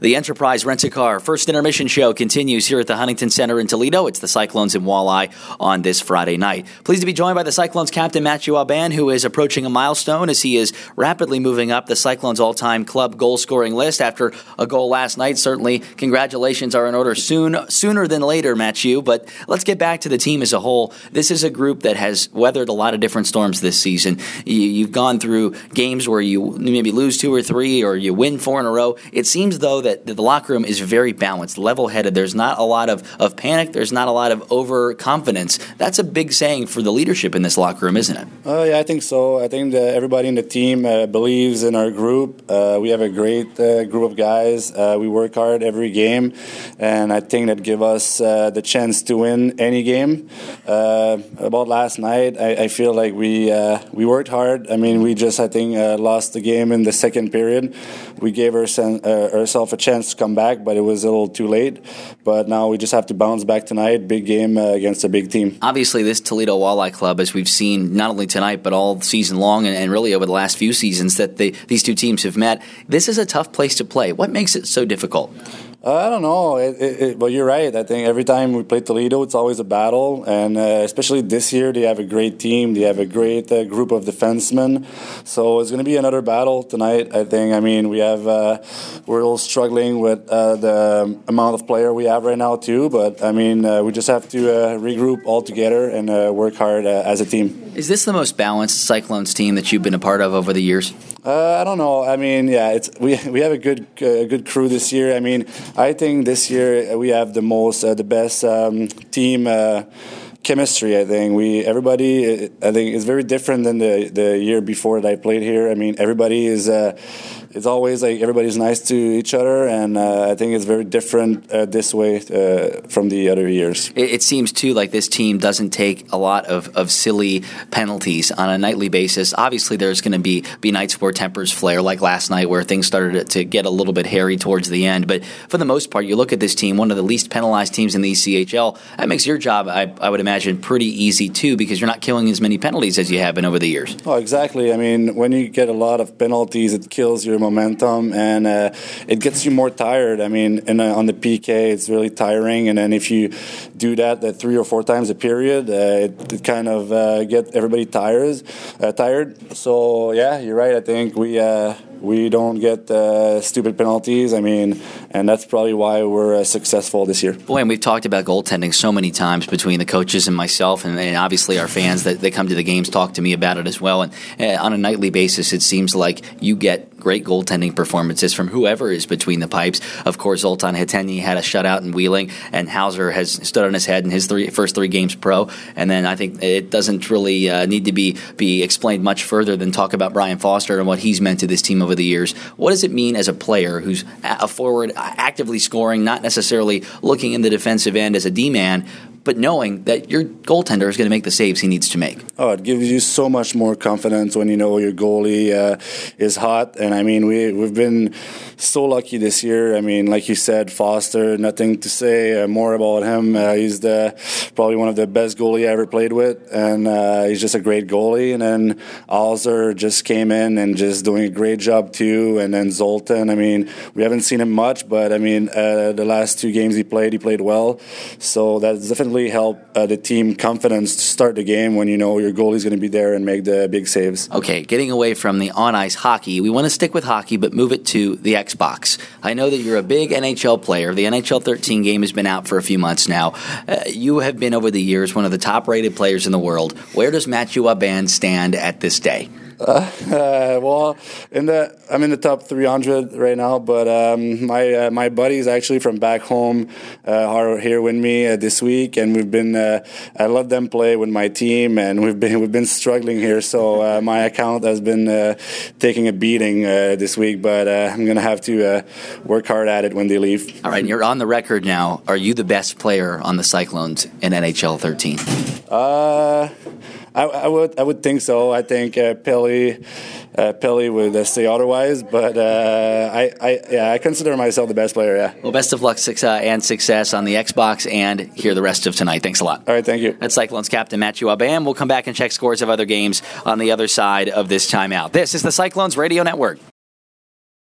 The Enterprise Rent a Car First Intermission Show continues here at the Huntington Center in Toledo. It's the Cyclones and Walleye on this Friday night. Pleased to be joined by the Cyclones captain Mathieu Aubin, who is approaching a milestone as he is rapidly moving up the Cyclones all-time club goal scoring list after a goal last night. Certainly, congratulations are in order soon, sooner than later, Mathieu. But let's get back to the team as a whole. This is a group that has weathered a lot of different storms this season. You've gone through games where you maybe lose two or three, or you win four in a row. It seems though that the locker room is very balanced, level headed. There's not a lot of, of panic, there's not a lot of overconfidence. That's a big saying for the leadership in this locker room, isn't it? Uh, yeah, I think so. I think that everybody in the team uh, believes in our group. Uh, we have a great uh, group of guys. Uh, we work hard every game, and I think that give us uh, the chance to win any game. about last night, I, I, feel like we we worked hard. I mean, we just I think lost the game in the second period. We gave our, ourselves a chance to come back, but it was a little too late. But now we just have to bounce back tonight. Big game uh, against a big team. Obviously, this Toledo Walleye Club, as we've seen not only tonight but all season long, and, and really over the last few seasons that they, these two teams have met, this is a tough place to play. What makes it so difficult? Uh, I don't know, it, it, it, but you're right. I think every time we play Toledo, it's always a battle, and uh, especially this year, they have a great team. They have a great uh, group of defensemen, so it's going to be another battle tonight. I think. I mean, we have uh, we're all struggling with uh, the amount of player we have right now too. But I mean, uh, we just have to regroup all together and work hard as a team. Is this the most balanced Cyclones team that you've been a part of over the years? I don't know. I mean, yeah, it's we we have a good good crew this year. I mean. I think this year we have the most, uh, the best um, team uh, chemistry. I think we everybody. I think is very different than the the year before that I played here. I mean, everybody is. Uh, it's always like everybody's nice to each other, and uh, I think it's very different uh, this way uh, from the other years. It, it, seems too like this team doesn't take a lot of, of silly penalties on a nightly basis. Obviously, there's going to be be nights where tempers flare, like last night, where things started to get a little bit hairy towards the end. But for the most part, you look at this team, one of the least penalized teams in the ECHL. That makes your job, I, I would imagine, pretty easy too, because you're not killing as many penalties as you have been over the years. Oh, exactly. I mean, when you get a lot of penalties, it kills your momentum and uh, it gets you more tired. I mean, in, uh, on the PK, it's really tiring, and then if you do that uh, three or four times a period, uh, it, it, kind of uh, get everybody tired. Uh, tired. So yeah, you're right. I think we we don't get uh, stupid penalties. I mean, and that's probably why we're uh, successful this year. Boy, and we've talked about goaltending so many times between the coaches and myself, and, and obviously our fans that, that come to the games talk to me about it as well. And uh, on a nightly basis, it seems like you get great goaltending performances from whoever is between the pipes. Of course, Zoltan Hetenyi had a shutout in Wheeling, and Hauser has stood on his head in his three, first three games pro. And then I think it doesn't really uh, need to be be explained much further than talk about Brian Foster and what he's meant to this team over the years. What does it mean as a player who's a forward, actively scoring, not necessarily looking in the defensive end as a D man, but knowing that your goaltender is going to make the saves he needs to make. Oh, it gives you so much more confidence when you know your goalie uh, is hot. And I mean, we we've been so lucky this year. I mean, like you said, Foster. Nothing to say uh, more about him. Uh, he's the probably one of the best goalie I ever played with, and uh, he's just a great goalie. And then Alzer just came in and just doing a great job too. And then Zoltan. I mean, we haven't seen him much, but I mean, uh, the last two games he played, he played well. So that's definitely helped uh, the team confidence to start the game when you know your goalie's going to be there and make the big saves. Okay, getting away from the on ice hockey, we want to stick with hockey but move it to the Xbox. I know that you're a big NHL player. The NHL 13 game has been out for a few months now. Uh, you have been over the years one of the top rated players in the world. Where does Mathieu Aubin stand at this day? Uh, uh, well, in the I'm in the top 300 right now, but um, my uh, my buddies actually from back home uh, are here with me uh, this week, and we've been uh, I let them play with my team, and we've been we've been struggling here. So my account has been taking a beating this week, but I'm gonna have to work hard at it when they leave. All right, you're on the record now. Are you the best player on the Cyclones in NHL 13? Uh. I, I, would I would think so. I think uh, Pelly uh, Pelly would uh, say otherwise, but uh, I, I yeah I consider myself the best player. Yeah. Well, best of luck uh, and success on the Xbox and here the rest of tonight. Thanks a lot. All right, thank you. That's Cyclones captain Mathieu Aubin. We'll come back and check scores of other games on the other side of this timeout. This is the Cyclones Radio Network.